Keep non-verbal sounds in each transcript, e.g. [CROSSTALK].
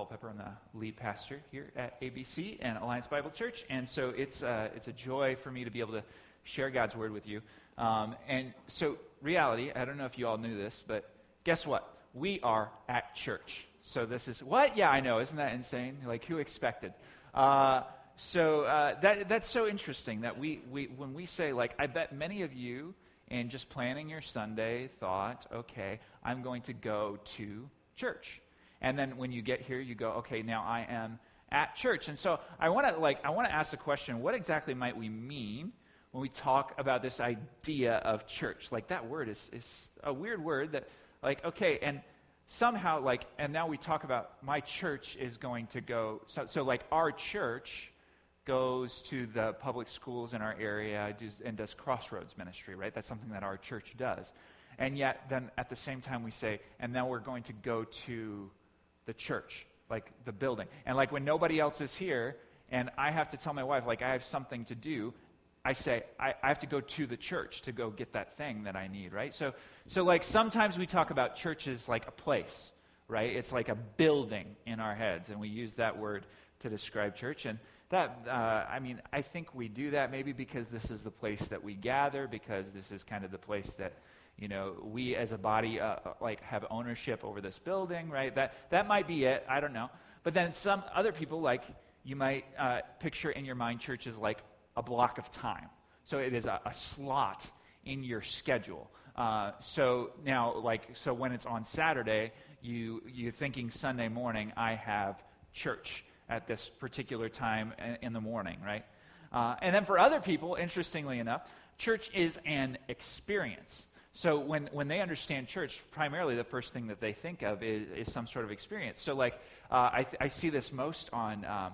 Culpepper. I'm the lead pastor here at ABC and Alliance Bible Church. And so it's, uh, it's a joy for me to be able to share God's word with you. Um, and so, reality, I don't know if you all knew this, but guess what? We are at church. So this is what? Yeah, I know. Isn't that insane? Like, who expected? Uh, so uh, that, that's so interesting that we, we, when we say, like, I bet many of you, in just planning your Sunday, thought, okay, I'm going to go to church. And then when you get here, you go, okay, now I am at church. And so I want to like I want to ask the question, what exactly might we mean when we talk about this idea of church? Like that word is is a weird word that like okay, and somehow like and now we talk about my church is going to go so, so like our church goes to the public schools in our area and does crossroads ministry right that's something that our church does and yet then at the same time we say and now we're going to go to the church, like the building. And like when nobody else is here and I have to tell my wife, like I have something to do, I say, I, I, have to go to the church to go get that thing that I need, right? So, so like sometimes we talk about churches like a place, right? It's like a building in our heads, and we use that word to describe church. And that, uh, I mean, I think we do that maybe because this is the place that we gather, because this is kind of the place that you know, we as a body uh, uh, like have ownership over this building, right? That that might be it. I don't know. But then some other people, like you might uh, picture in your mind church churches like a block of time. So it is a, a slot in your schedule. Uh, so now, like, so when it's on Saturday, you you're thinking Sunday morning. I have church at this particular time in the morning, right? Uh, and then for other people, interestingly enough, church is an experience. So when, when they understand church, primarily the first thing that they think of is, is some sort of experience. So like uh, I, th- I see this most on um,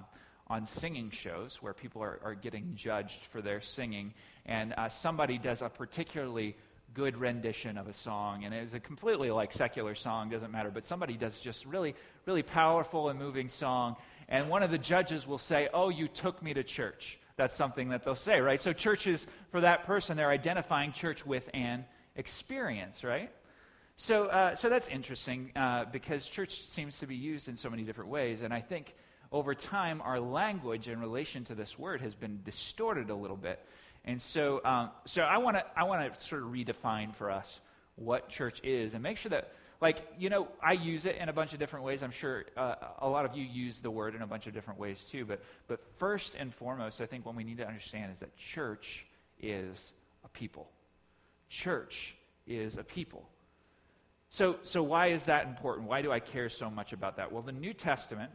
on singing shows where people are, are getting judged for their singing, and uh, somebody does a particularly good rendition of a song, and it's a completely like secular song, doesn't matter, but somebody does just really really powerful and moving song, and one of the judges will say, "Oh, you took me to church." That's something that they'll say, right? So churches for that person, they're identifying church with an experience, right? So, uh, so that's interesting uh, because church seems to be used in so many different ways. And I think over time, our language in relation to this word has been distorted a little bit. And so, um, so I want to I want to sort of redefine for us what church is and make sure that, like, you know, I use it in a bunch of different ways. I'm sure uh, a lot of you use the word in a bunch of different ways too. But, but first and foremost, I think what we need to understand is that church is a people church is a people. So, so why is that important? Why do I care so much about that? Well, the New Testament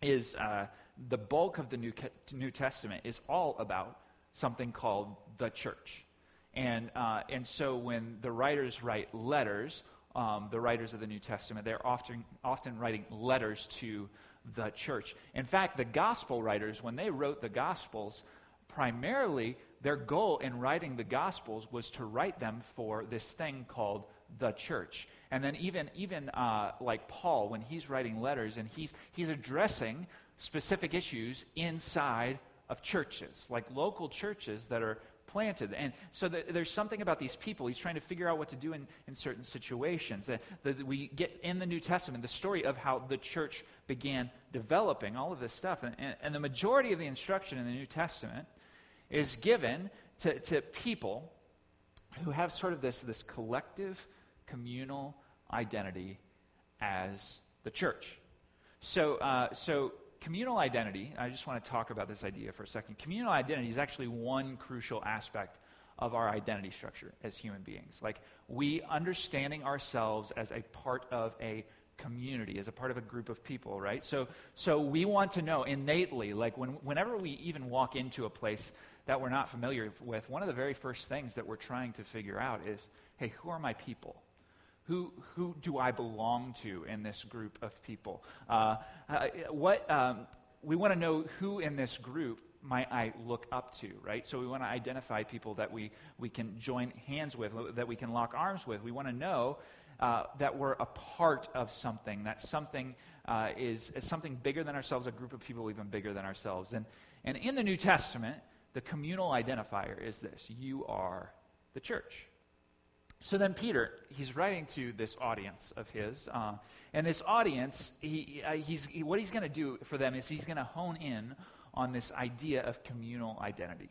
is uh, the bulk of the New, New Testament is all about something called the church. And, uh, and so when the writers write letters, um, the writers of the New Testament, they're often, often writing letters to the church. In fact, the gospel writers, when they wrote the gospels, primarily their goal in writing the Gospels was to write them for this thing called the church. And then even, even uh, like Paul, when he's writing letters and he's, he's addressing specific issues inside of churches, like local churches that are planted. And so the, there's something about these people. He's trying to figure out what to do in, in certain situations. That, we get in the New Testament the story of how the church began developing, all of this stuff. And, and, and the majority of the instruction in the New Testament is given to, to people who have sort of this, this collective communal identity as the church. So, uh, so communal identity, I just want to talk about this idea for a second. Communal identity is actually one crucial aspect of our identity structure as human beings. Like we understanding ourselves as a part of a community, as a part of a group of people, right? So, so we want to know innately, like when, whenever we even walk into a place that we're not familiar with, one of the very first things that we're trying to figure out is hey, who are my people? Who, who do I belong to in this group of people? Uh, uh, what, um, we want to know who in this group might I look up to, right? So we want to identify people that we, we can join hands with, that we can lock arms with. We want to know uh, that we're a part of something, that something uh, is, is, something bigger than ourselves, a group of people even bigger than ourselves. And, and in the New Testament, the communal identifier is this you are the church. So then Peter, he's writing to this audience of his, uh, and this audience, he, uh, he's, he, what he's going to do for them is he's going to hone in on this idea of communal identity.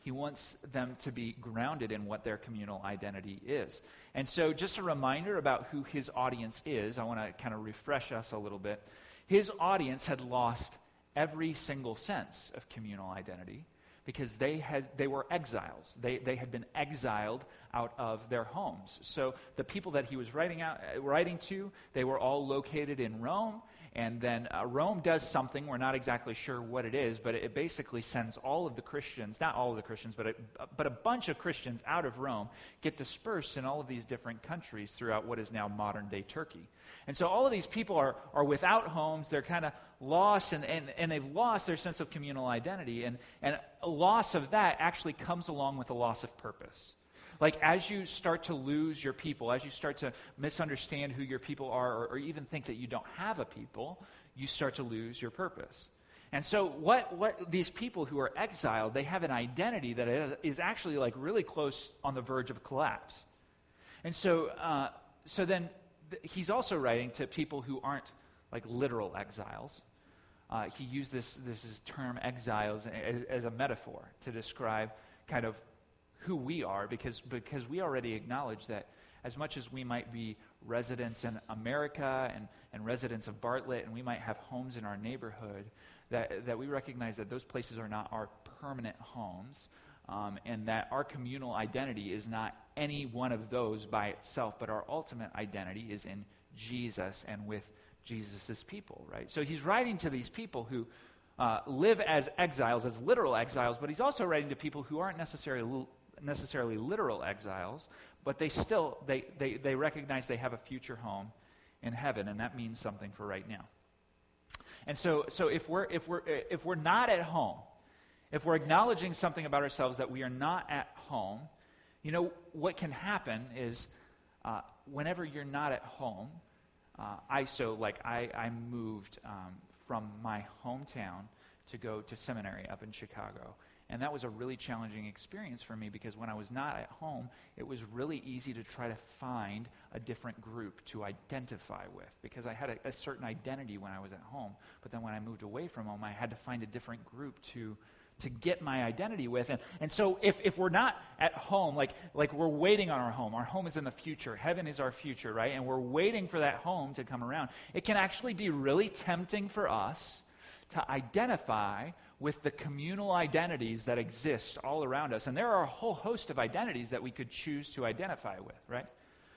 He wants them to be grounded in what their communal identity is. And so, just a reminder about who his audience is, I want to kind of refresh us a little bit. His audience had lost every single sense of communal identity because they, had, they were exiles. They, they had been exiled out of their homes. So the people that he was writing, out, writing to, they were all located in Rome. And then uh, Rome does something, we're not exactly sure what it is, but it, basically sends all of the Christians, not all of the Christians, but a, but a bunch of Christians out of Rome get dispersed in all of these different countries throughout what is now modern day Turkey. And so all of these people are, are without homes, they're kind of lost, and, and, and they've lost their sense of communal identity. And, and a loss of that actually comes along with a loss of purpose. Like, as you start to lose your people, as you start to misunderstand who your people are, or, or even think that you don't have a people, you start to lose your purpose. And so, what, what these people who are exiled, they have an identity that is, actually like really close on the verge of collapse. And so, uh, so then th- he's also writing to people who aren't like literal exiles. Uh, he used this, this term exiles as, as a metaphor to describe kind of who we are because, because we already acknowledge that as much as we might be residents in America and, and residents of Bartlett and we might have homes in our neighborhood, that, that we recognize that those places are not our permanent homes um, and that our communal identity is not any one of those by itself, but our ultimate identity is in Jesus and with Jesus' people, right? So he's writing to these people who uh, live as exiles, as literal exiles, but he's also writing to people who aren't necessarily necessarily literal exiles, but they still they, they, they recognize they have a future home in heaven, and that means something for right now. And so, so if we're if we're if we're not at home, if we're acknowledging something about ourselves that we are not at home, you know what can happen is uh, whenever you're not at home. Uh, I so like I I moved um, from my hometown to go to seminary up in Chicago. And that was a really challenging experience for me because when I was not at home, it was really easy to try to find a different group to identify with because I had a, a, certain identity when I was at home. But then when I moved away from home, I had to find a different group to. To get my identity with. And, and so, if, if we're not at home, like, like we're waiting on our home, our home is in the future, heaven is our future, right? And we're waiting for that home to come around, it can actually be really tempting for us to identify with the communal identities that exist all around us. And there are a whole host of identities that we could choose to identify with, right?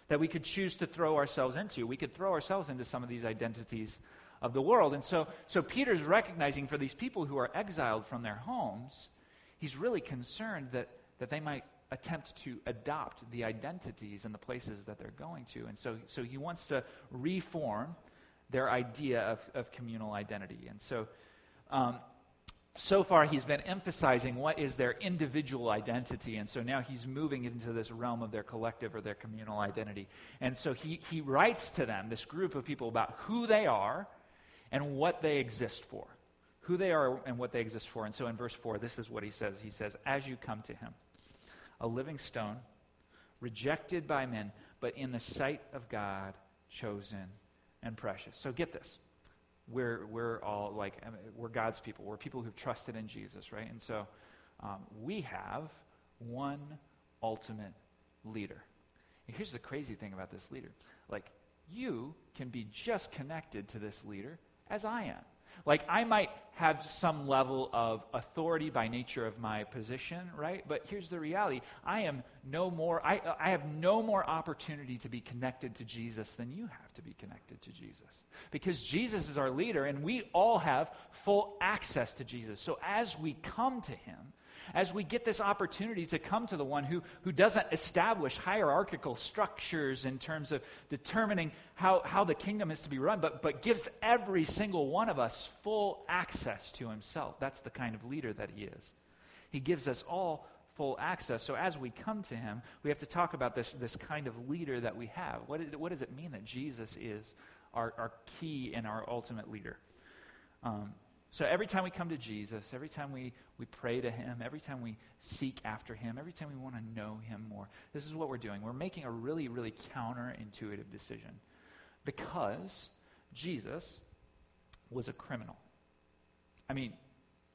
That we could choose to throw ourselves into. We could throw ourselves into some of these identities of the world. And so, so Peter's recognizing for these people who are exiled from their homes, he's really concerned that, that they might attempt to adopt the identities and the places that they're going to. And so, so he wants to reform their idea of, of communal identity. And so um, so far he's been emphasizing what is their individual identity and so now he's moving into this realm of their collective or their communal identity. And so he, he writes to them this group of people about who they are and what they exist for. Who they are and what they exist for. And so in verse 4 this is what he says. He says as you come to him a living stone rejected by men but in the sight of god chosen and precious. So get this we're, we're all like, we're God's people. We're people who've trusted in Jesus, right? And so um, we have one ultimate leader. And here's the crazy thing about this leader like, you can be just connected to this leader as I am. Like, I might have some level of authority by nature of my position, right? But here's the reality I am no more, I, I have no more opportunity to be connected to Jesus than you have to be connected to Jesus. Because Jesus is our leader, and we all have full access to Jesus. So as we come to him, as we get this opportunity to come to the one who, who doesn't establish hierarchical structures in terms of determining how, how the kingdom is to be run, but, but gives every single one of us full access to himself. That's the kind of leader that he is. He gives us all full access. So as we come to him, we have to talk about this, this kind of leader that we have. What, what does it mean that Jesus is our, our key and our ultimate leader? Um, So every time we come to Jesus, every time we, we pray to him, every time we seek after him, every time we want to know him more, this is what we're doing. We're making a really, really counterintuitive decision because Jesus was a criminal. I mean,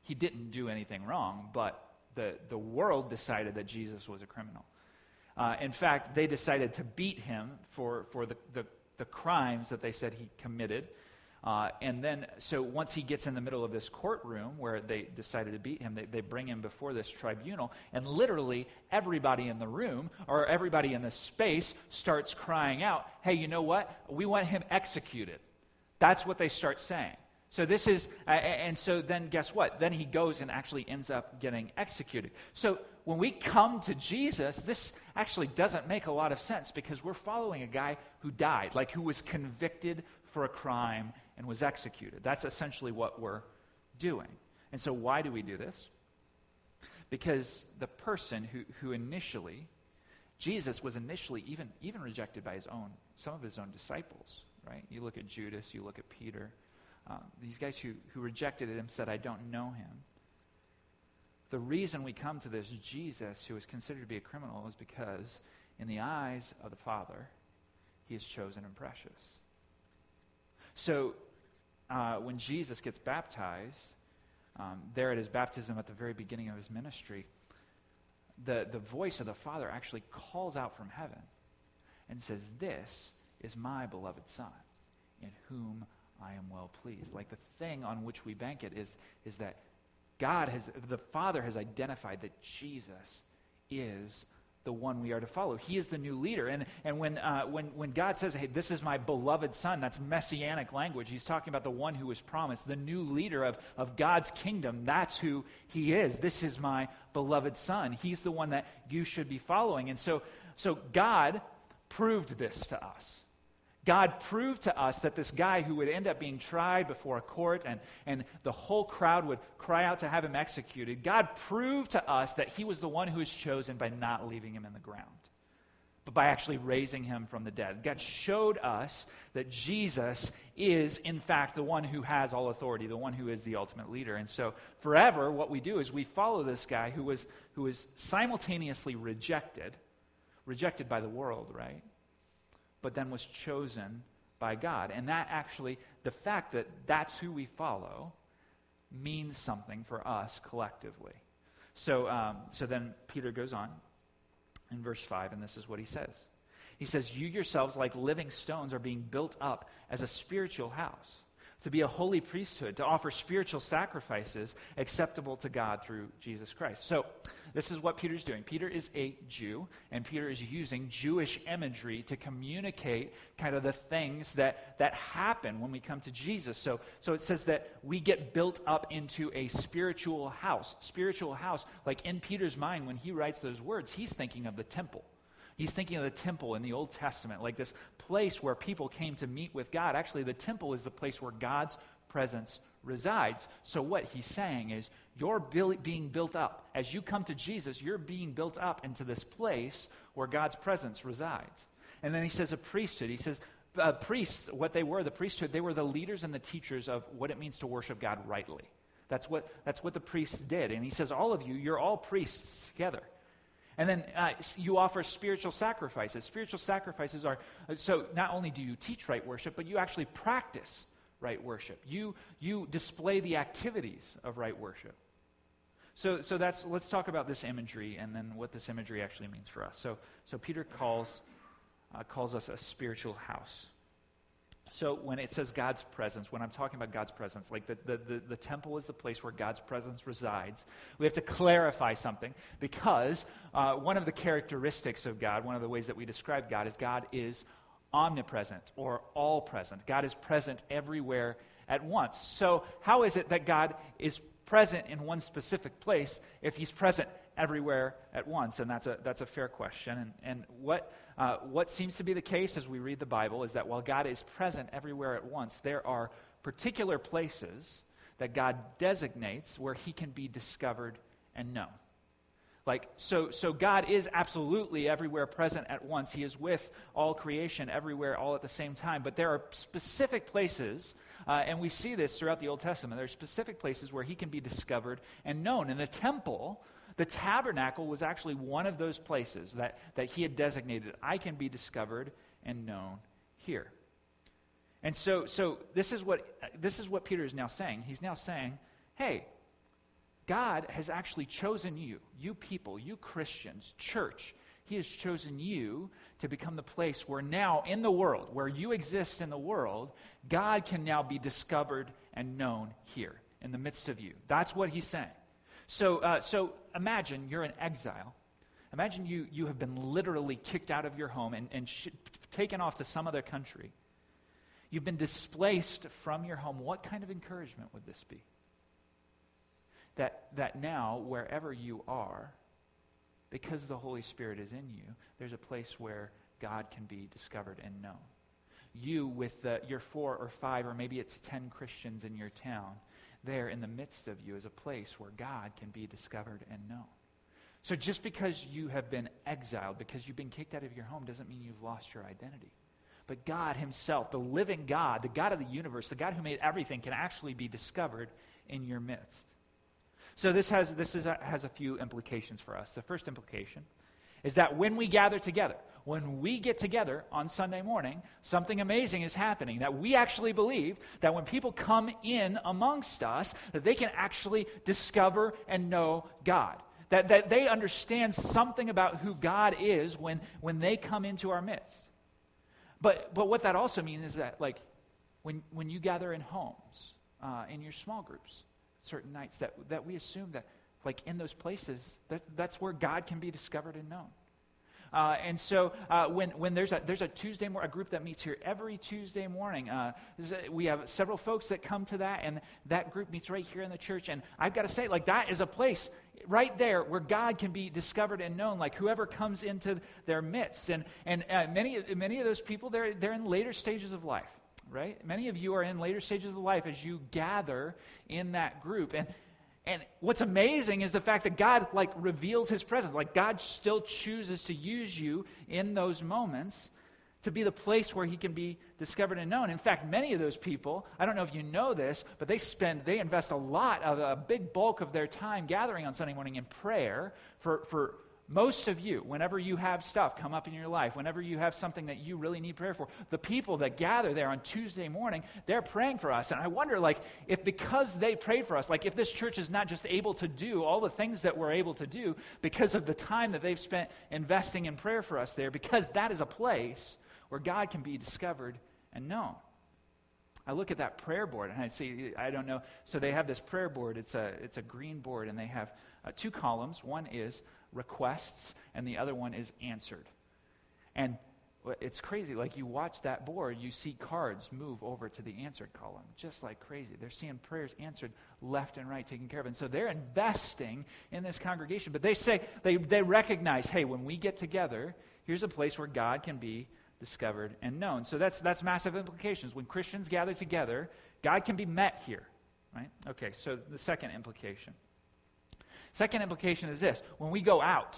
he didn't do anything wrong, but the, the world decided that Jesus was a criminal. Uh, in fact, they decided to beat him for, for the, the, the crimes that they said he committed. Uh, and then, so once he gets in the middle of this courtroom where they decided to beat him, they, they bring him before this tribunal, and literally everybody in the room or everybody in the space starts crying out, Hey, you know what? We want him executed. That's what they start saying. So this is, uh, and so then guess what? Then he goes and actually ends up getting executed. So when we come to Jesus, this actually doesn't make a lot of sense because we're following a guy who died, like who was convicted for a crime and was executed. That's essentially what we're doing. And so why do we do this? Because the person who, who initially, Jesus was initially even, even rejected by his own, some of his own disciples, right? You look at Judas, you look at Peter. Uh, these guys who, who rejected him said, I don't know him. The reason we come to this Jesus, who is considered to be a criminal, is because in the eyes of the Father, he is chosen and precious. So uh, when Jesus gets baptized, um, there at his baptism at the very beginning of his ministry, the, the voice of the Father actually calls out from heaven and says, This is my beloved Son, in whom I am well pleased. Like the thing on which we bank it is, is that God has, the Father has identified that Jesus is the one we are to follow. He is the new leader. And, and when, uh, when, when God says, hey, this is my beloved son, that's messianic language. He's talking about the one who was promised, the new leader of, of God's kingdom. That's who he is. This is my beloved son. He's the one that you should be following. And so, so God proved this to us. God proved to us that this guy who would end up being tried before a court and, and the whole crowd would cry out to have him executed, God proved to us that he was the one who was chosen by not leaving him in the ground, but by actually raising him from the dead. God showed us that Jesus is, in fact, the one who has all authority, the one who is the ultimate leader. And so, forever, what we do is we follow this guy who was, who was simultaneously rejected, rejected by the world, right? But then was chosen by God. And that actually, the fact that that's who we follow, means something for us collectively. So, um, so then Peter goes on in verse 5, and this is what he says. He says, You yourselves, like living stones, are being built up as a spiritual house to be a holy priesthood, to offer spiritual sacrifices acceptable to God through Jesus Christ. So, this is what Peter's doing. Peter is a Jew, and Peter is using Jewish imagery to communicate kind of the things that, that happen when we come to Jesus. So, so it says that we get built up into a spiritual house. Spiritual house, like in Peter's mind, when he writes those words, he's thinking of the temple. He's thinking of the temple in the Old Testament, like this place where people came to meet with God. Actually, the temple is the place where God's presence resides. So, what he's saying is, you're being built up. As you come to Jesus, you're being built up into this place where God's presence resides. And then he says, a priesthood. He says, uh, priests, what they were, the priesthood, they were the leaders and the teachers of what it means to worship God rightly. That's what, that's what the priests did. And he says, all of you, you're all priests together. And then uh, you offer spiritual sacrifices. Spiritual sacrifices are so not only do you teach right worship, but you actually practice right worship. You, you display the activities of right worship. So, so that's, let's talk about this imagery and then what this imagery actually means for us. So, so Peter calls, uh, calls us a spiritual house. So when it says God's presence, when I'm talking about God's presence, like the, the, the, the, temple is the place where God's presence resides, we have to clarify something because uh, one of the characteristics of God, one of the ways that we describe God, is God is omnipresent or all present. God is present everywhere at once. So how is it that God is present in one specific place if he's present everywhere at once? And that's a, that's a fair question. And, and what uh, what seems to be the case as we read the Bible is that while God is present everywhere at once, there are particular places that God designates where he can be discovered and known. Like, so, so God is absolutely everywhere present at once. He is with all creation everywhere all at the same time. But there are specific places, uh, and we see this throughout the Old Testament, there are specific places where he can be discovered and known. In the temple, the tabernacle was actually one of those places that, that he had designated. I can be discovered and known here. And so, so this, is what, this is what Peter is now saying. He's now saying, hey, God has actually chosen you, you people, you Christians, church. He has chosen you to become the place where now in the world, where you exist in the world, God can now be discovered and known here in the midst of you. That's what he's saying. So, uh, so imagine you're in exile. Imagine you, you have been literally kicked out of your home and, and sh- taken off to some other country. You've been displaced from your home. What kind of encouragement would this be? that, that now, wherever you are, because the Holy Spirit is in you, there's a place where God can be discovered and known. You, with the, your four or five, or maybe it's ten Christians in your town, there in the midst of you is a place where God can be discovered and known. So just because you have been exiled, because you've been kicked out of your home, doesn't mean you've lost your identity. But God Himself, the living God, the God of the universe, the God who made everything, can actually be discovered in your midst. So this has, this is a, has a few implications for us. The first implication is that when we gather together, when we get together on Sunday morning, something amazing is happening. That we actually believe that when people come in amongst us, that they can actually discover and know God. That, that they understand something about who God is when, when they come into our midst. But, but what that also means is that, like, when, when you gather in homes, uh, in your small groups, certain nights that, that we assume that, like in those places, that, that's where God can be discovered and known. Uh, and so uh, when, when there's a, there's a Tuesday, morning, a group that meets here every Tuesday morning, uh, we have several folks that come to that, and that group meets right here in the church. And I've got to say, like, that is a place right there where God can be discovered and known, like whoever comes into their midst. And, and uh, many, many of those people, they're, they're in later stages of life right? Many of you are in later stages of life as you gather in that group. And and what's amazing is the fact that God like reveals his presence. Like God still chooses to use you in those moments to be the place where he can be discovered and known. In fact, many of those people, I don't know if you know this, but they spend they invest a lot of a big bulk of their time gathering on Sunday morning in prayer for for most of you, whenever you have stuff come up in your life, whenever you have something that you really need prayer for, the people that gather there on Tuesday morning, they're praying for us. And I wonder, like, if because they prayed for us, like, if this church is not just able to do all the things that we're able to do because of the time that they've spent investing in prayer for us there, because that is a place where God can be discovered and known. I look at that prayer board and I see, I don't know. So they have this prayer board. It's a, it's a green board, and they have uh, two columns. One is requests, and the other one is answered. And it's crazy. Like you watch that board, you see cards move over to the answered column, just like crazy. They're seeing prayers answered left and right, taken care of. And so they're investing in this congregation. But they say, they, they recognize, hey, when we get together, here's a place where God can be discovered and known. So that's, that's massive implications. When Christians gather together, God can be met here, right? Okay, so the second implication Second implication is this when we go out,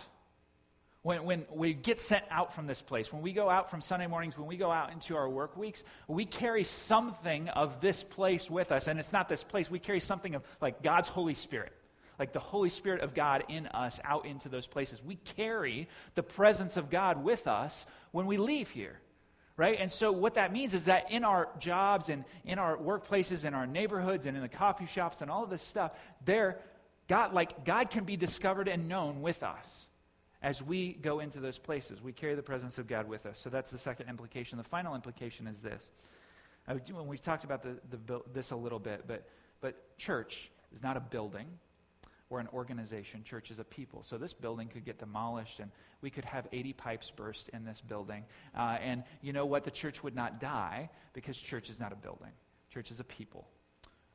when, when we get sent out from this place, when we go out from Sunday mornings, when we go out into our work weeks, we carry something of this place with us. And it's not this place, we carry something of like God's Holy Spirit like the Holy Spirit of God in us out into those places. We carry the presence of God with us when we leave here. Right? And so, what that means is that in our jobs and in our workplaces, in our neighborhoods, and in the coffee shops, and all of this stuff, there, God, like, God can be discovered and known with us as we go into those places. We carry the presence of God with us. So that's the second implication. The final implication is this. I, when we talked about the, the, this a little bit, but, but church is not a building or an organization. Church is a people. So this building could get demolished, and we could have 80 pipes burst in this building. Uh, and you know what? The church would not die because church is not a building. Church is a people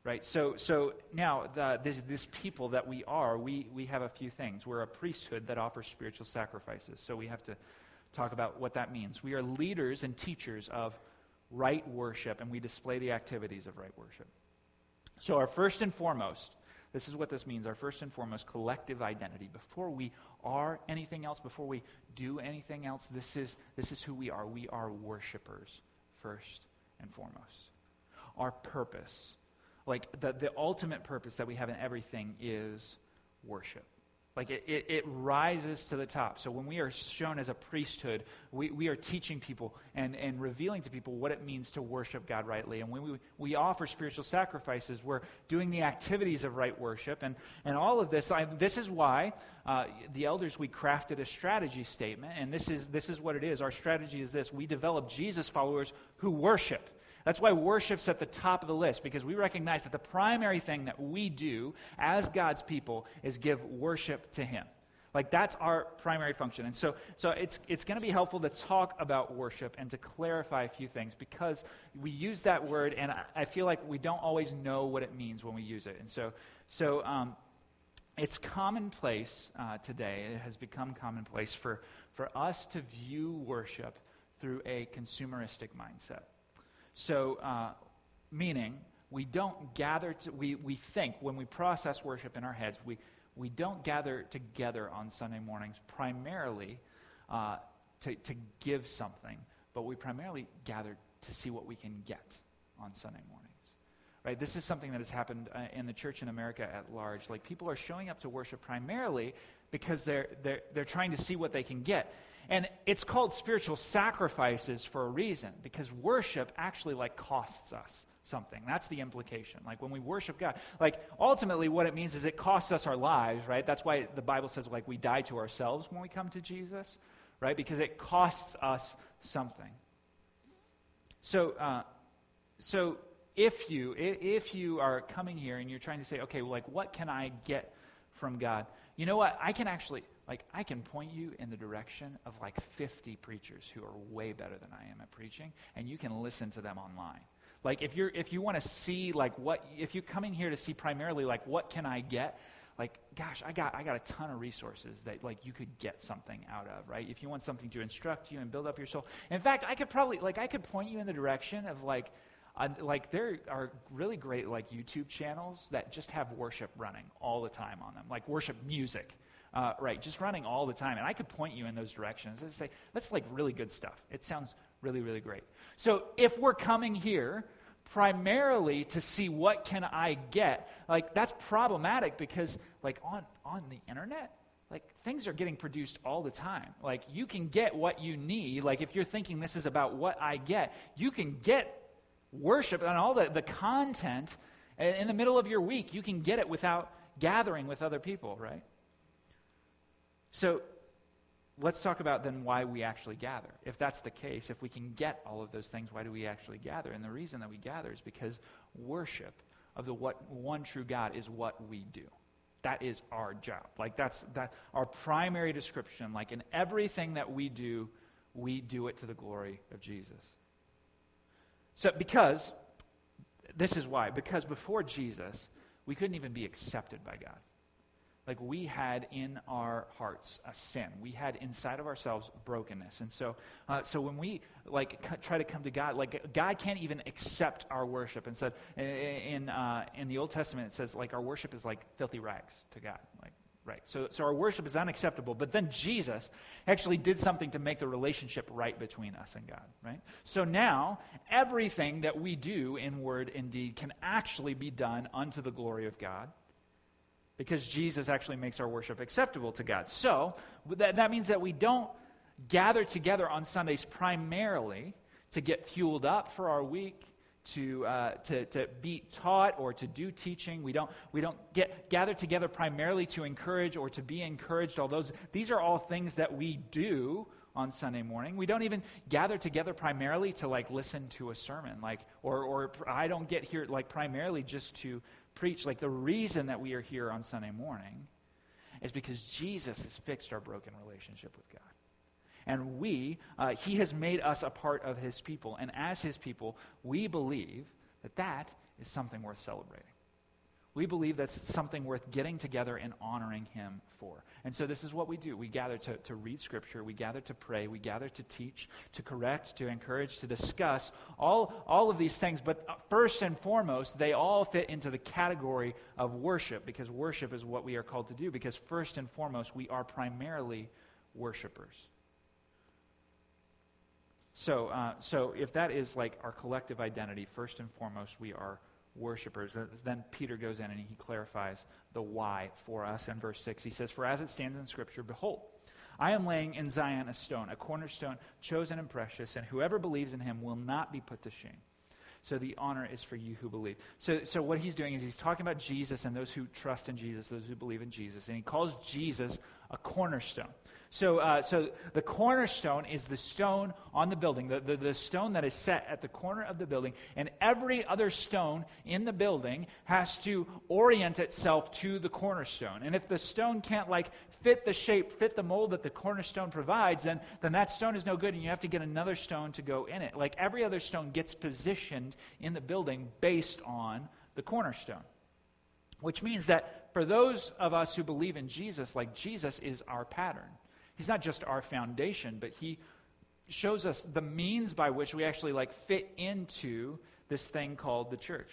right so so now the, this, this people that we are we, we have a few things we're a priesthood that offers spiritual sacrifices so we have to talk about what that means we are leaders and teachers of right worship and we display the activities of right worship so our first and foremost This is what this means our first and foremost collective identity. Before we are anything else, before we do anything else, this is, this is who we are. We are worshipers, first and foremost. Our purpose, like the, the ultimate purpose that we have in everything, is worship. Like it, it, it, rises to the top. So when we are shown as a priesthood, we, we are teaching people and, and revealing to people what it means to worship God rightly. And when we, we offer spiritual sacrifices, we're doing the activities of right worship. And, and all of this, I, this is why uh, the elders, we crafted a strategy statement. And this is, this is what it is. Our strategy is this we develop Jesus followers who worship. That's why worship's at the top of the list, because we recognize that the primary thing that we do as God's people is give worship to Him. Like that's our primary function. And so, so it's, it's going to be helpful to talk about worship and to clarify a few things because we use that word and I, I feel like we don't always know what it means when we use it. And so, so um, it's commonplace uh, today, it has become commonplace for, for us to view worship through a consumeristic mindset. So, uh, meaning, we don't gather, to, we, we think, when we process worship in our heads, we, we don't gather together on Sunday mornings primarily uh, to, to give something, but we primarily gather to see what we can get on Sunday mornings. Right? This is something that has happened uh, in the church in America at large. Like people are showing up to worship primarily because they're, they're, they're trying to see what they can get. And it's called spiritual sacrifices for a reason, because worship actually like costs us something. That's the implication. Like when we worship God, like ultimately what it means is it costs us our lives, right? That's why the Bible says like we die to ourselves when we come to Jesus, right? Because it costs us something. So, uh, so if you if you are coming here and you're trying to say, okay, like what can I get from God? You know what? I can actually like I can point you in the direction of like 50 preachers who are way better than I am at preaching, and you can listen to them online. Like if you're if you want to see like what if you're coming here to see primarily like what can I get, like gosh, I got I got a ton of resources that like you could get something out of, right? If you want something to instruct you and build up your soul. In fact, I could probably like I could point you in the direction of like uh, like there are really great like YouTube channels that just have worship running all the time on them, like worship music uh, right, just running all the time. And I could point you in those directions and say, that's like really good stuff. It sounds really, really great. So if we're coming here primarily to see what can I get, like that's problematic because like on, on the internet, like things are getting produced all the time. Like you can get what you need. Like if you're thinking this is about what I get, you can get worship and all the, the content in the middle of your week. You can get it without gathering with other people, right? So let's talk about then why we actually gather. If that's the case, if we can get all of those things, why do we actually gather? And the reason that we gather is because worship of the what, one true God is what we do. That is our job. Like that's that our primary description. Like in everything that we do, we do it to the glory of Jesus. So because this is why because before Jesus, we couldn't even be accepted by God like we had in our hearts a sin. We had inside of ourselves brokenness. And so uh, so when we like c- try to come to god like god can't even accept our worship. And said in uh, in the old testament it says like our worship is like filthy rags to god like right. So so our worship is unacceptable. But then jesus actually did something to make the relationship right between us and god right? So now everything that we do in word and deed can actually be done unto the glory of god because Jesus actually makes our worship acceptable to God. So that, that means that we don't gather together on Sundays primarily to get fueled up for our week, to, uh, to, to be taught or to do teaching. We don't, we don't get gather together primarily to encourage or to be encouraged. All those, these are all things that we do on Sunday morning. We don't even gather together primarily to like listen to a sermon, like or or I don't get here like primarily just to preach, like the reason that we are here on Sunday morning is because Jesus has fixed our broken relationship with God. And we, uh, He has made us a part of His people. And as His people, we believe that that is something worth celebrating. We believe that's something worth getting together and honoring Him for. And so this is what we do. We gather to, to read Scripture, we gather to pray, we gather to teach, to correct, to encourage, to discuss all, all of these things. But first and foremost, they all fit into the category of worship because worship is what we are called to do. Because first and foremost, we are primarily worshipers. So, uh, so if that is like our collective identity, first and foremost, we are worshipers. Then Peter goes in and he clarifies the why for us in verse 6. He says, For as it stands in Scripture, behold, I am laying in Zion a stone, a cornerstone, chosen and precious, and whoever believes in him will not be put to shame. So the honor is for you who believe. So, so what he's doing is he's talking about Jesus and those who trust in Jesus, those who believe in Jesus. And he calls Jesus a cornerstone. So, uh, so the cornerstone is the stone on the building, the, the, the stone that is set at the corner of the building, and every other stone in the building has to orient itself to the cornerstone. And if the stone can't like fit the shape, fit the mold that the cornerstone provides, then, then that stone is no good, and you have to get another stone to go in it. Like every other stone gets positioned in the building based on the cornerstone. Which means that for those of us who believe in Jesus, like Jesus is our pattern. He's not just our foundation, but he shows us the means by which we actually like fit into this thing called the church.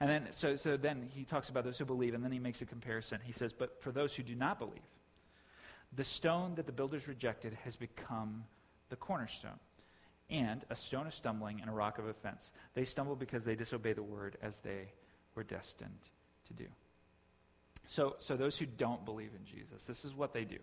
And then so so then he talks about those who believe and then he makes a comparison. He says, "But for those who do not believe, the stone that the builders rejected has become the cornerstone." And a stone of stumbling and a rock of offense. They stumble because they disobey the word as they were destined to do. So, so those who don't believe in Jesus, this is what they do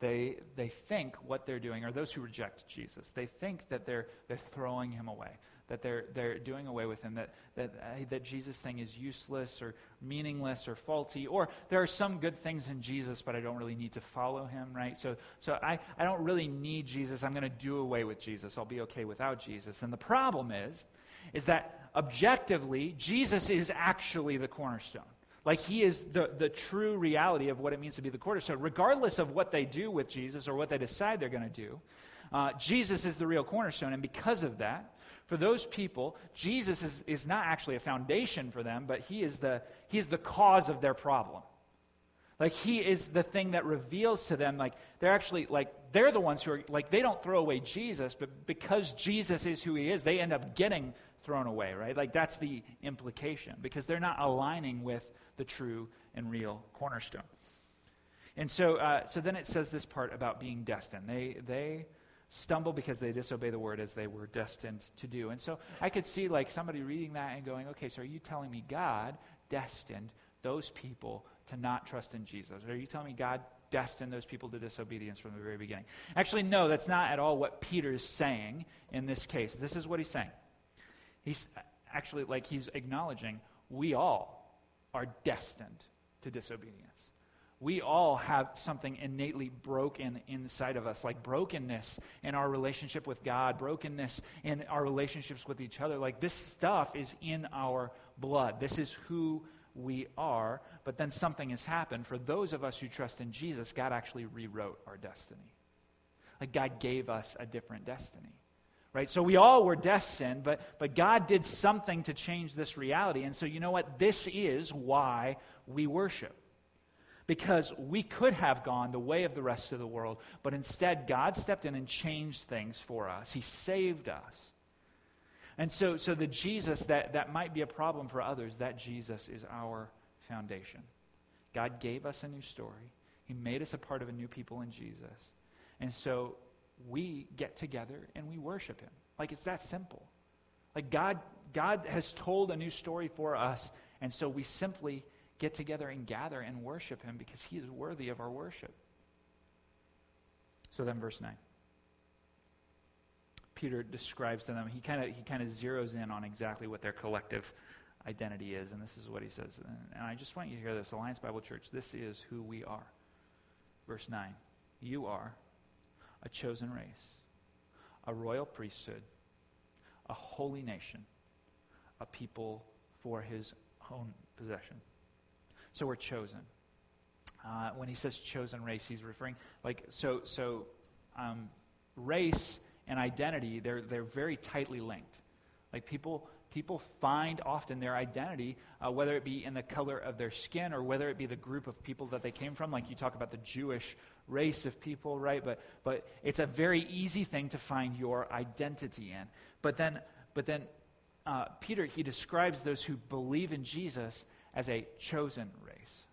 they, they think what they're doing, or those who reject Jesus, they think that they're, they're throwing him away, that they're, they're doing away with him, that, that, uh, that Jesus thing is useless or meaningless or faulty, or there are some good things in Jesus, but I don't really need to follow him, right? So, so I, I don't really need Jesus. I'm going to do away with Jesus. I'll be okay without Jesus. And the problem is, is that objectively, Jesus is actually the cornerstone. Like he is the, the true reality of what it means to be the cornerstone. Regardless of what they do with Jesus or what they decide they're going to do, uh, Jesus is the real cornerstone. And because of that, for those people, Jesus is, is not actually a foundation for them, but he is, the, he is the cause of their problem. Like he is the thing that reveals to them, like they're actually, like they're the ones who are, like they don't throw away Jesus, but because Jesus is who he is, they end up getting thrown away, right? Like that's the implication because they're not aligning with the true and real cornerstone. And so, uh, so then it says this part about being destined. They, they stumble because they disobey the word as they were destined to do. And so I could see like somebody reading that and going, okay, so are you telling me God destined those people to not trust in Jesus? Are you telling me God destined those people to disobedience from the very beginning? Actually, no, that's not at all what Peter is saying in this case. This is what he's saying. He's actually like he's acknowledging we all are destined to disobedience. We all have something innately broken inside of us, like brokenness in our relationship with God, brokenness in our relationships with each other. Like this stuff is in our blood. This is who we are. But then something has happened. For those of us who trust in Jesus, God actually rewrote our destiny. Like God gave us a different destiny right? So we all were destined, but, but God did something to change this reality. And so, you know what? This is why we worship. Because we could have gone the way of the rest of the world, but instead, God stepped in and changed things for us. He saved us. And so, so the Jesus that, that might be a problem for others, that Jesus is our foundation. God gave us a new story. He made us a part of a new people in Jesus. And so we get together and we worship him. Like it's that simple. Like God God has told a new story for us, and so we simply get together and gather and worship him because he is worthy of our worship. So then verse 9. Peter describes to them, he kind of he kind of zeroes in on exactly what their collective identity is, and this is what he says. And I just want you to hear this Alliance Bible Church, this is who we are. Verse 9. You are a chosen race, a royal priesthood, a holy nation, a people for his own possession. So we're chosen. Uh, when he says chosen race, he's referring like so. So um, race and identity they're they're very tightly linked. Like people people find often their identity, uh, whether it be in the color of their skin or whether it be the group of people that they came from. Like you talk about the Jewish race of people, right? But, but it's a very easy thing to find your identity in. But then, but then uh, Peter, he describes those who believe in Jesus as a chosen race.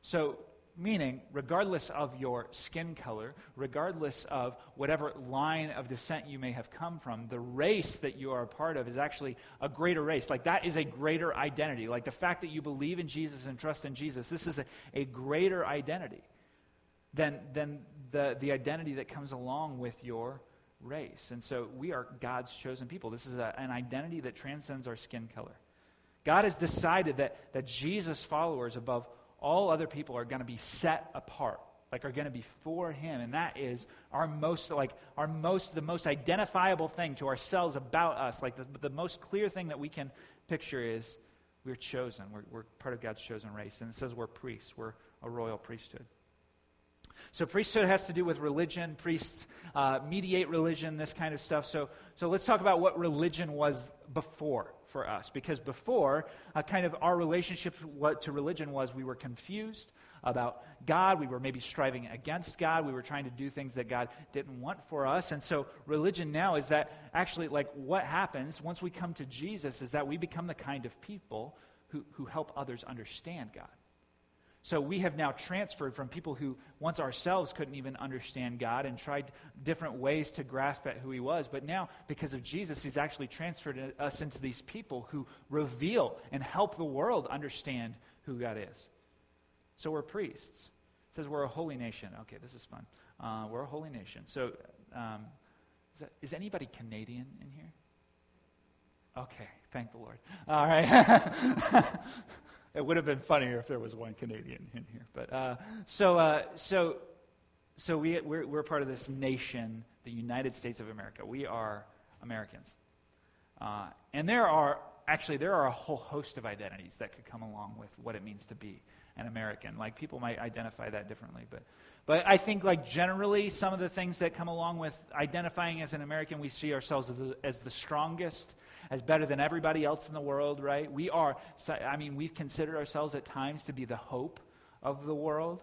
So Meaning, regardless of your skin color, regardless of whatever line of descent you may have come from, the race that you are a part of is actually a greater race. Like, that is a greater identity. Like, the fact that you believe in Jesus and trust in Jesus, this is a, a greater identity than, than the, the identity that comes along with your race. And so, we are God's chosen people. This is a, an identity that transcends our skin color. God has decided that, that Jesus' followers, above all other people are going to be set apart like are going to be for him and that is our most like our most the most identifiable thing to ourselves about us. Like the, the most clear thing that we can picture is we're chosen. We're, we're part of god's chosen race and it says we're priests. We're a royal priesthood. So priesthood has to do with religion. Priests uh, mediate religion this kind of stuff. So so let's talk about what religion was before for us because before, uh, kind of our relationship to religion was we were confused about God. We were maybe striving against God. We were trying to do things that God didn't want for us. And so, religion now is that actually, like, what happens once we come to Jesus is that we become the kind of people who, who help others understand God. So we have now transferred from people who once ourselves couldn't even understand God and tried different ways to grasp at who He was. But now, because of Jesus, He's actually transferred us into these people who reveal and help the world understand who God is. So we're priests. It says we're a holy nation. Okay, this is fun. Uh, we're a holy nation. So um, is, that, is anybody Canadian in here? Okay, thank the Lord. All right. [LAUGHS] It would have been funnier if there was one Canadian in here. But uh, so, uh, so, so we, we're, we're part of this nation, the United States of America. We are Americans. Uh, and there are, actually, there are a whole host of identities that could come along with what it means to be an American. Like, people might identify that differently. But, but I think, like, generally, some of the things that come along with identifying as an American, we see ourselves as the, as the strongest as better than everybody else in the world, right? We are, I mean, we've considered ourselves at times to be the hope of the world.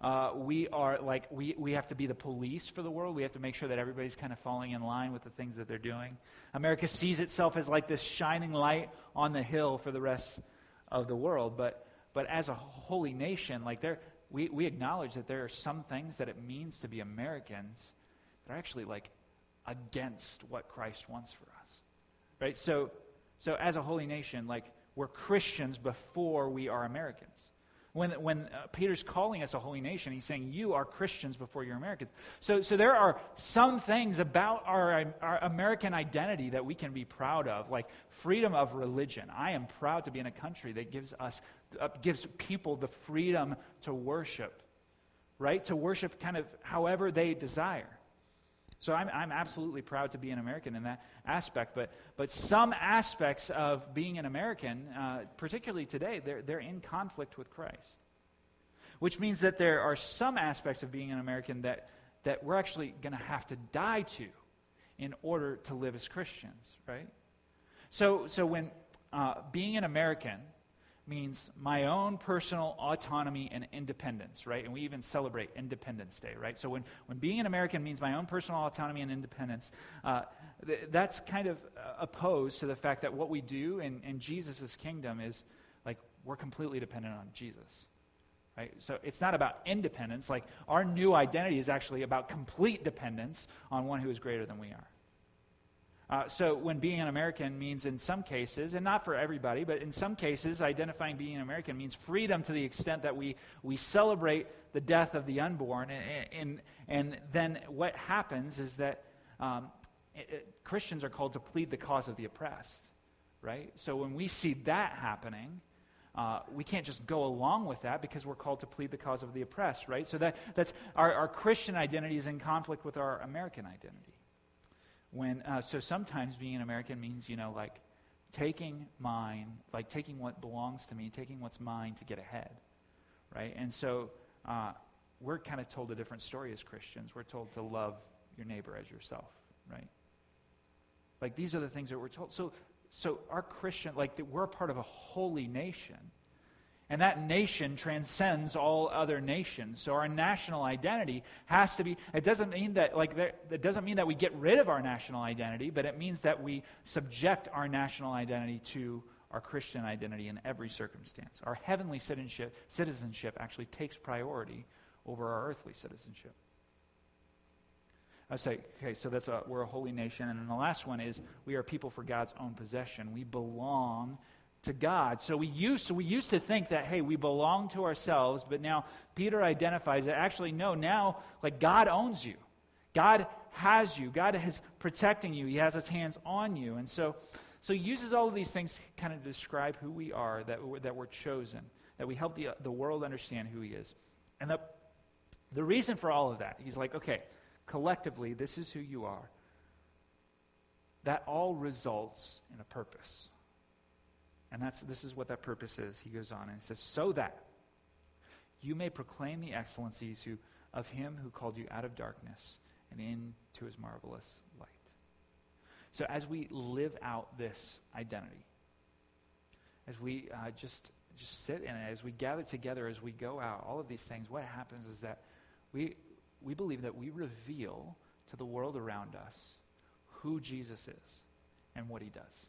Uh, we are like, we, we have to be the police for the world. We have to make sure that everybody's kind of falling in line with the things that they're doing. America sees itself as like this shining light on the hill for the rest of the world. But, but as a holy nation, like there, we, we acknowledge that there are some things that it means to be Americans that are actually like against what Christ wants for us. Right? So, so as a holy nation, like we're Christians before we are Americans. When, when uh, Peter's calling us a holy nation, he's saying, You are Christians before you're Americans. So, so there are some things about our, our American identity that we can be proud of, like freedom of religion. I am proud to be in a country that gives us, uh, gives people the freedom to worship, right? To worship kind of however they desire. So I'm, I'm absolutely proud to be an American in that aspect. But, but some aspects of being an American, uh, particularly today, they're, they're in conflict with Christ. Which means that there are some aspects of being an American that, that we're actually going to have to die to in order to live as Christians, right? So, so when uh, being an American means my own personal autonomy and independence, right? And we even celebrate Independence Day, right? So when, when being an American means my own personal autonomy and independence, uh, th- that's kind of uh, opposed to the fact that what we do in, in Jesus' kingdom is like we're completely dependent on Jesus. Right? So it's not about independence. Like our new identity is actually about complete dependence on one who is greater than we are. Uh, so, when being an American means, in some cases, and not for everybody, but in some cases, identifying being an American means freedom to the extent that we, we celebrate the death of the unborn. And, and, and then what happens is that um, it, it, Christians are called to plead the cause of the oppressed, right? So, when we see that happening, uh, we can't just go along with that because we're called to plead the cause of the oppressed, right? So that, that's our, our Christian identity is in conflict with our American identity. When, uh, so sometimes being an American means, you know, like taking mine, like taking what belongs to me, taking what's mine to get ahead, right? And so uh, we're kind of told a different story as Christians. We're told to love your neighbor as yourself, right? Like these are the things that we're told. So, So our Christian, like that we're part of a holy nation. And that nation transcends all other nations. So our national identity has to be, it doesn't mean that, like, it doesn't mean that we get rid of our national identity, but it means that we subject our national identity to our Christian identity in every circumstance. Our heavenly citizenship, citizenship actually takes priority over our earthly citizenship. I say, okay, so that's a, we're a holy nation. And then the last one is we are people for God's own possession. We belong to God. So we used, so we used to think that, hey, we belong to ourselves, but now Peter identifies that actually, no, now, like, God owns you. God has you. God is protecting you. He has his hands on you. And so, so he uses all of these things to kind of describe who we are, that we're, that we're chosen, that we help the, the world understand who he is. And the, the reason for all of that, he's like, okay, collectively, this is who you are. That all results in a purpose. And that's, this is what that purpose is. He goes on and says, So that you may proclaim the excellencies who, of him who called you out of darkness and into his marvelous light. So as we live out this identity, as we uh, just, just sit in it, as we gather together, as we go out, all of these things, what happens is that we, we believe that we reveal to the world around us who Jesus is and what he does.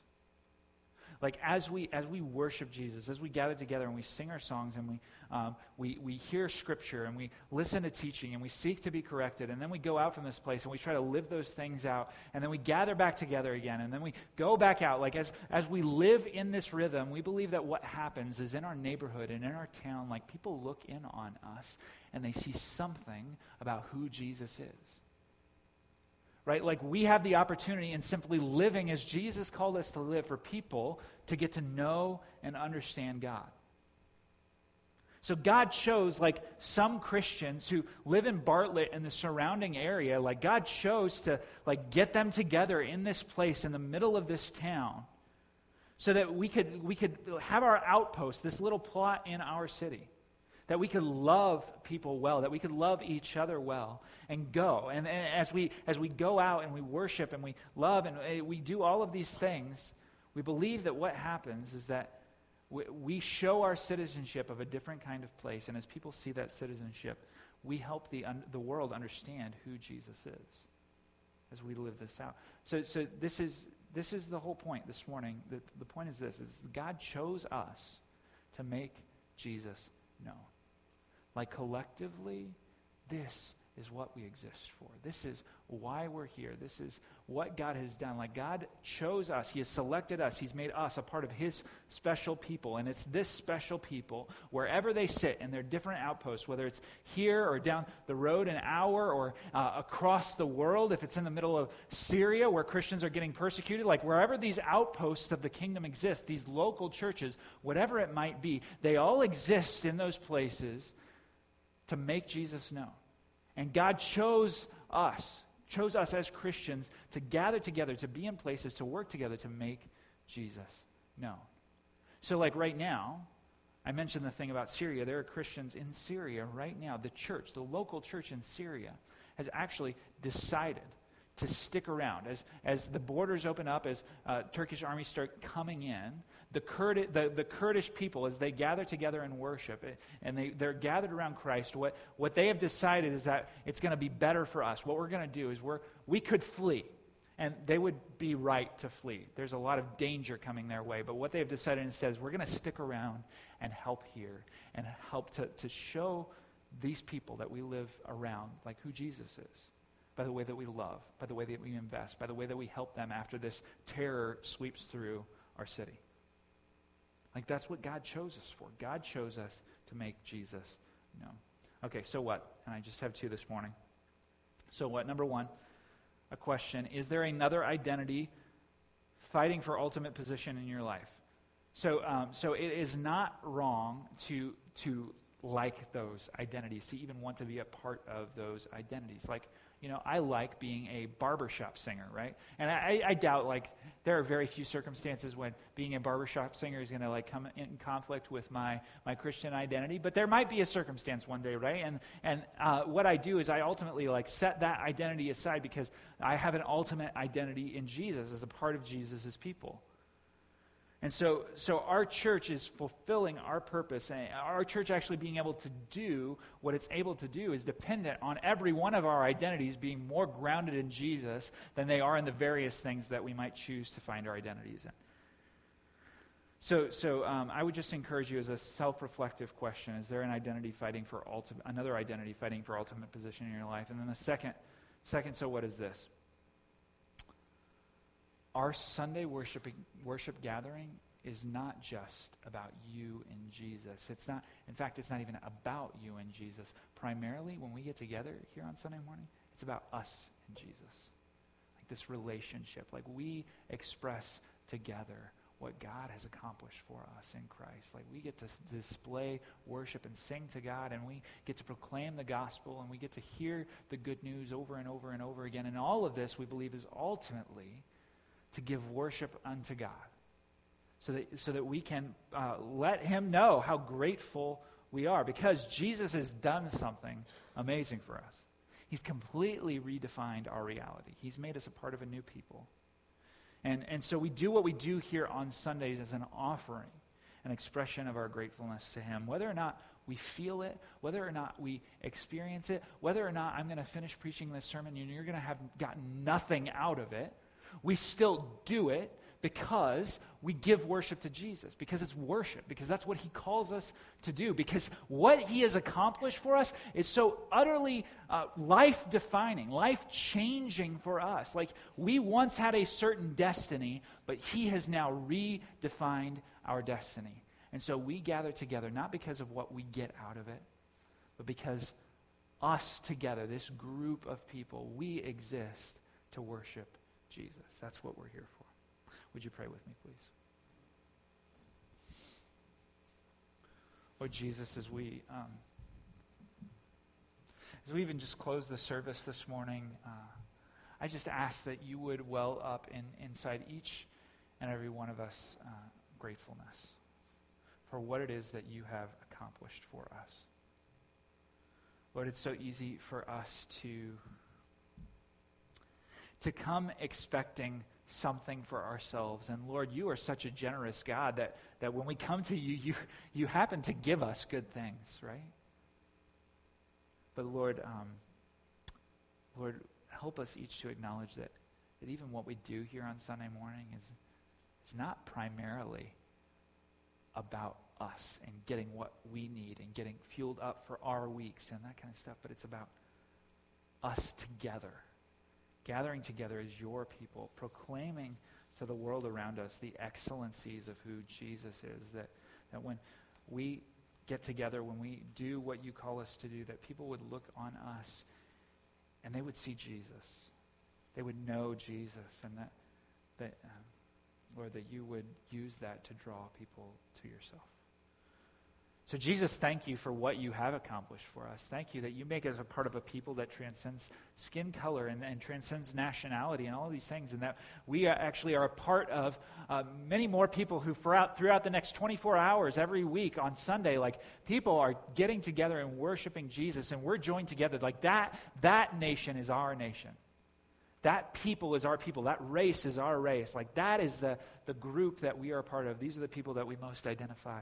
Like as we as we worship Jesus, as we gather together and we sing our songs and we um, we we hear Scripture and we listen to teaching and we seek to be corrected and then we go out from this place and we try to live those things out and then we gather back together again and then we go back out. Like as as we live in this rhythm, we believe that what happens is in our neighborhood and in our town, like people look in on us and they see something about who Jesus is. Right? Like we have the opportunity in simply living as Jesus called us to live for people to get to know and understand God. So God chose like some Christians who live in Bartlett and the surrounding area, like God chose to like get them together in this place in the middle of this town so that we could we could have our outpost, this little plot in our city that we could love people well, that we could love each other well and go. And, and, as, we, as we go out and we worship and we love and eh, we do all of these things, we believe that what happens is that we, we show our citizenship of a different kind of place. And as people see that citizenship, we help the, un, the world understand who Jesus is as we live this out. So, so this, is, this is the whole point this morning. The, the point is this, is God chose us to make Jesus known. Like collectively, this is what we exist for. This is why we're here. This is what God has done. Like God chose us, He has selected us, He's made us a part of His special people. And it's this special people, wherever they sit in their different outposts, whether it's here or down the road an hour or uh, across the world, if it's in the middle of Syria where Christians are getting persecuted, like wherever these outposts of the kingdom exist, these local churches, whatever it might be, they all exist in those places to make Jesus known. And God chose us, chose us as Christians to gather together, to be in places, to work together to make Jesus known. So, like right now, I mentioned the thing about Syria. There are Christians in Syria right now. The church, the local church in Syria, has actually decided to stick around. As, as the borders open up, as uh, Turkish armies start coming in, the, Kurd, the, the Kurdish people, as they gather together and worship, eh, and they, they're gathered around Christ, what, what they have decided is that it's going to be better for us. What we're going to do is we're, we could flee, and they would be right to flee. There's a lot of danger coming their way, but what they've decided instead is we're going to stick around and help here and help to, to show these people that we live around like who Jesus is by the way that we love, by the way that we invest, by the way that we help them after this terror sweeps through our city. Like that's what God chose us for. God chose us to make Jesus known. Okay, so what? And I just have two this morning. So what? Number one, a question Is there another identity fighting for ultimate position in your life? So, um, so it is not wrong to, to like those identities, to even want to be a part of those identities. Like, you know, I like being a barbershop singer, right? And I, I doubt, like, there are very few circumstances when being a barbershop singer is going to, like, come in conflict with my, my Christian identity. But there might be a circumstance one day, right? And, and uh, what I do is I ultimately, like, set that identity aside because I have an ultimate identity in Jesus as a part of Jesus' people. And so, so our church is fulfilling our purpose. And our church actually being able to do what it's able to do is dependent on every one of our identities being more grounded in Jesus than they are in the various things that we might choose to find our identities in. So, so um, I would just encourage you as a self-reflective question: Is there an identity fighting for ultimate, another identity fighting for ultimate position in your life? And then the second, second. So what is this? Our Sunday worship worship gathering is not just about you and Jesus. It's not. In fact, it's not even about you and Jesus. Primarily, when we get together here on Sunday morning, it's about us and Jesus. Like this relationship. Like we express together what God has accomplished for us in Christ. Like we get to display worship and sing to God, and we get to proclaim the gospel, and we get to hear the good news over and over and over again. And all of this, we believe, is ultimately to give worship unto God, so that, so that we can uh, let Him know how grateful we are, because Jesus has done something amazing for us. He's completely redefined our reality. He's made us a part of a new people. And, and so we do what we do here on Sundays as an offering, an expression of our gratefulness to Him. Whether or not we feel it, whether or not we experience it, whether or not I'm going to finish preaching this sermon and you're going to have gotten nothing out of it, we still do it because we give worship to Jesus, because it's worship, because that's what he calls us to do, because what he has accomplished for us is so utterly uh, life defining, life changing for us. Like we once had a certain destiny, but he has now redefined our destiny. And so we gather together not because of what we get out of it, but because us together, this group of people, we exist to worship Jesus. That's what we're here for. Would you pray with me, please? Lord Jesus, as we um, as we even just close the service this morning, uh, I just ask that you would well up in, inside each and every one of us uh, gratefulness for what it is that you have accomplished for us. Lord, it's so easy for us to to come expecting something for ourselves. And Lord, you are such a generous God that, that when we come to you, you, you happen to give us good things, right? But Lord, um, Lord, help us each to acknowledge that, that even what we do here on Sunday morning is, is not primarily about us and getting what we need and getting fueled up for our weeks and that kind of stuff, but it's about us together gathering together as your people, proclaiming to the world around us the excellencies of who Jesus is. That, that when we get together, when we do what you call us to do, that people would look on us and they would see Jesus. They would know Jesus, and that, that um, Lord, that you would use that to draw people to yourself. So, Jesus, thank you for what you have accomplished for us. Thank you that you make us a part of a people that transcends skin color and, and transcends nationality and all these things, and that we actually are a part of uh, many more people who, throughout, throughout the next 24 hours every week on Sunday, like people are getting together and worshiping Jesus, and we're joined together. Like that, that nation is our nation. That people is our people. That race is our race. Like that is the, the group that we are a part of. These are the people that we most identify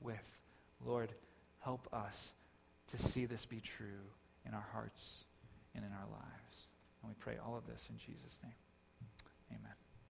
with. Lord, help us to see this be true in our hearts and in our lives. And we pray all of this in Jesus' name. Amen.